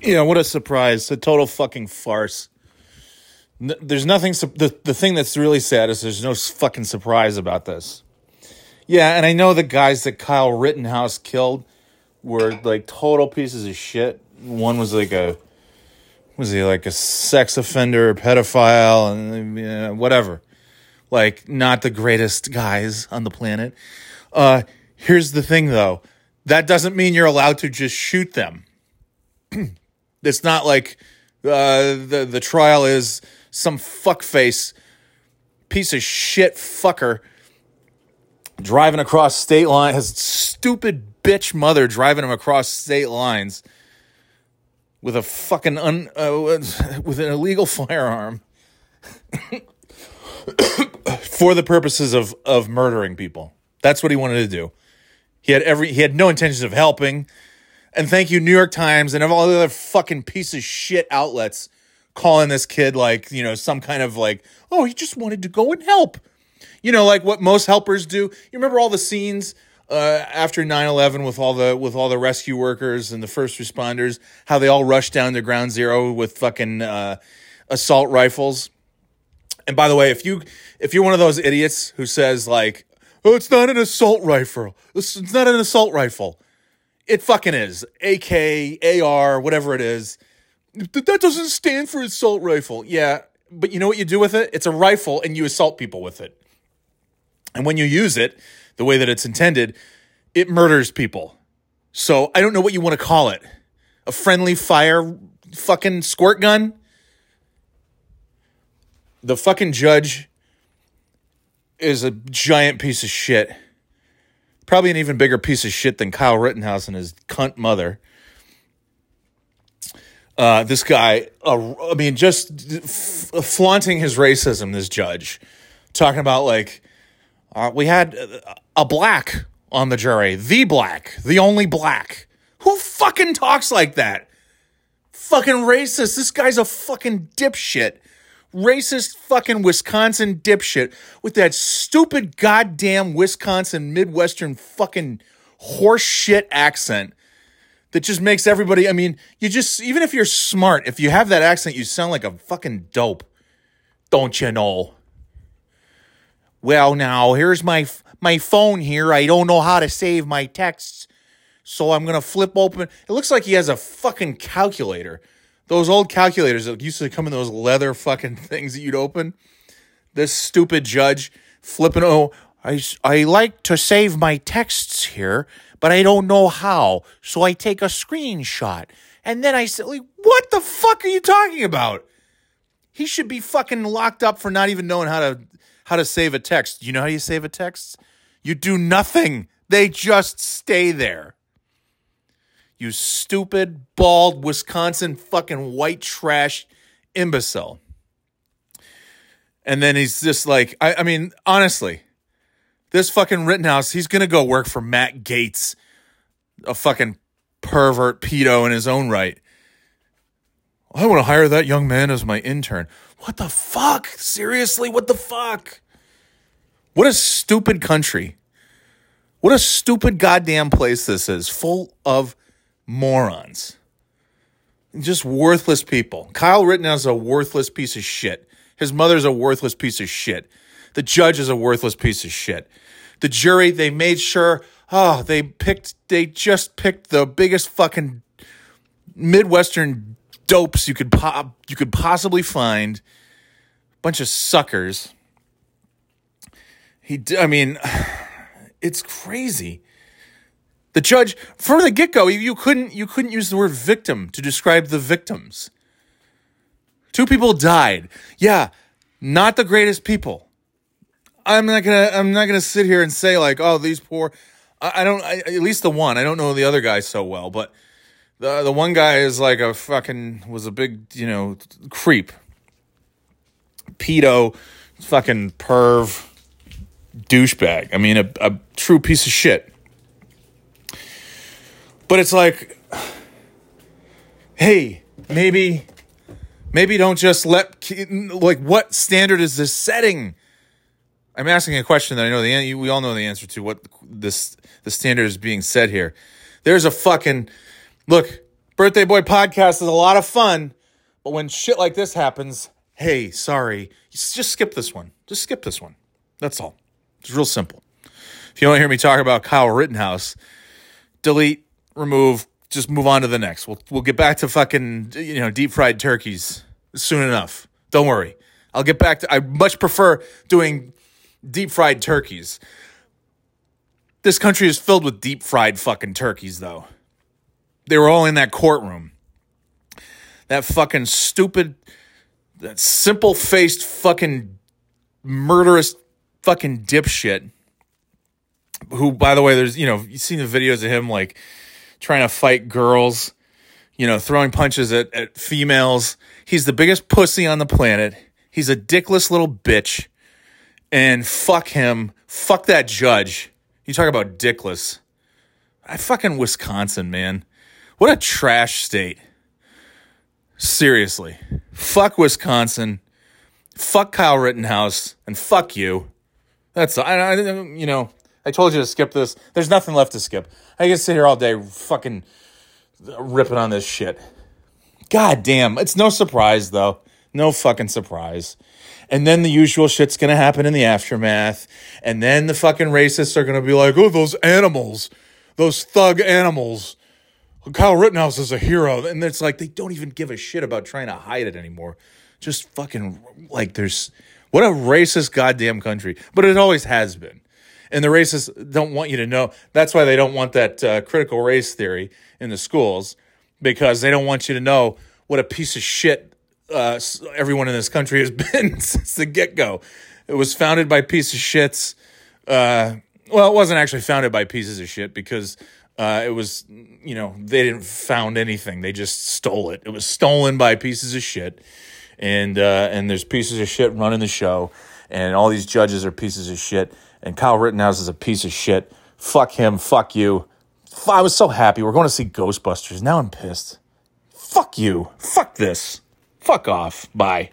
Yeah, what a surprise. A total fucking farce. There's nothing, the, the thing that's really sad is there's no fucking surprise about this. Yeah, and I know the guys that Kyle Rittenhouse killed were like total pieces of shit. One was like a, was he like a sex offender, or pedophile, and uh, whatever. Like, not the greatest guys on the planet. Uh, here's the thing though that doesn't mean you're allowed to just shoot them. It's not like uh, the the trial is some fuckface piece of shit fucker driving across state line. His stupid bitch mother driving him across state lines with a fucking un uh, with an illegal firearm for the purposes of of murdering people. That's what he wanted to do. He had every he had no intentions of helping. And thank you, New York Times and all the other fucking piece of shit outlets calling this kid like, you know, some kind of like, oh, he just wanted to go and help. You know, like what most helpers do. You remember all the scenes uh, after 9-11 with all the with all the rescue workers and the first responders, how they all rushed down to ground zero with fucking uh, assault rifles. And by the way, if you if you're one of those idiots who says like, "Oh, it's not an assault rifle. It's it's not an assault rifle." It fucking is. AK, AR, whatever it is. That doesn't stand for assault rifle. Yeah, but you know what you do with it? It's a rifle and you assault people with it. And when you use it the way that it's intended, it murders people. So I don't know what you want to call it. A friendly fire fucking squirt gun? The fucking judge is a giant piece of shit. Probably an even bigger piece of shit than Kyle Rittenhouse and his cunt mother. Uh, this guy, uh, I mean, just f- flaunting his racism, this judge, talking about like, uh, we had a black on the jury, the black, the only black. Who fucking talks like that? Fucking racist. This guy's a fucking dipshit. Racist fucking Wisconsin dipshit with that stupid goddamn Wisconsin Midwestern fucking horse shit accent that just makes everybody, I mean, you just, even if you're smart, if you have that accent, you sound like a fucking dope. Don't you know? Well, now here's my my phone here. I don't know how to save my texts, so I'm gonna flip open. It looks like he has a fucking calculator. Those old calculators that used to come in those leather fucking things that you'd open. This stupid judge flipping. Oh, I, I like to save my texts here, but I don't know how. So I take a screenshot, and then I said, like, "What the fuck are you talking about?" He should be fucking locked up for not even knowing how to how to save a text. You know how you save a text? You do nothing. They just stay there. You stupid, bald, Wisconsin fucking white trash imbecile. And then he's just like, I, I mean, honestly, this fucking Rittenhouse, he's gonna go work for Matt Gaetz, a fucking pervert pedo in his own right. I want to hire that young man as my intern. What the fuck? Seriously, what the fuck? What a stupid country. What a stupid goddamn place this is, full of morons. Just worthless people. Kyle Rittenhouse is a worthless piece of shit. His mother's a worthless piece of shit. The judge is a worthless piece of shit. The jury, they made sure, oh, they picked, they just picked the biggest fucking Midwestern dopes you could pop, you could possibly find. Bunch of suckers. He, I mean, it's crazy. The judge, from the get go, you, couldn't you couldn't use the word victim to describe the victims. Two people died. Yeah, not the greatest people. I'm not gonna I'm not gonna sit here and say like, oh, these poor. I, I don't. I, at least the one. I don't know the other guy so well, but the the one guy is like a fucking was a big you know creep, pedo, fucking perv, douchebag. I mean, a, a true piece of shit. But it's like, hey, maybe, maybe don't just let like what standard is this setting? I'm asking a question that I know the we all know the answer to. What this the standard is being set here? There's a fucking look. Birthday Boy podcast is a lot of fun, but when shit like this happens, hey, sorry, just skip this one. Just skip this one. That's all. It's real simple. If you want to hear me talk about Kyle Rittenhouse, delete, remove, just move on to the next. We'll we'll get back to fucking you know deep fried turkeys soon enough. Don't worry. I'll get back to I much prefer doing deep fried turkeys. This country is filled with deep fried fucking turkeys though. They were all in that courtroom. That fucking stupid that simple faced fucking murderous fucking dipshit who by the way there's you know you've seen the videos of him like trying to fight girls you know throwing punches at, at females. He's the biggest pussy on the planet. He's a dickless little bitch. And fuck him. Fuck that judge. You talk about dickless. I fucking wisconsin man. What a trash state. Seriously. Fuck wisconsin. Fuck kyle rittenhouse. And fuck you. That's I, I you know I told you to skip this. There's nothing left to skip. I can sit here all day fucking ripping on this shit. God damn. It's no surprise, though. No fucking surprise. And then the usual shit's gonna happen in the aftermath. And then the fucking racists are gonna be like, oh, those animals, those thug animals. Kyle Rittenhouse is a hero. And it's like, they don't even give a shit about trying to hide it anymore. Just fucking, like, there's, what a racist goddamn country. But it always has been and the racists don't want you to know. That's why they don't want that uh, critical race theory in the schools because they don't want you to know what a piece of shit uh, everyone in this country has been since the get go. It was founded by pieces of shits. Uh, well, it wasn't actually founded by pieces of shit because uh, it was, you know, they didn't found anything. They just stole it. It was stolen by pieces of shit, and uh, and there's pieces of shit running the show, and all these judges are pieces of shit and Kyle Rittenhouse is a piece of shit. Fuck him. Fuck you. I was so happy. We're going to see Ghostbusters. Now I'm pissed. Fuck you. Fuck this. Fuck off. Bye.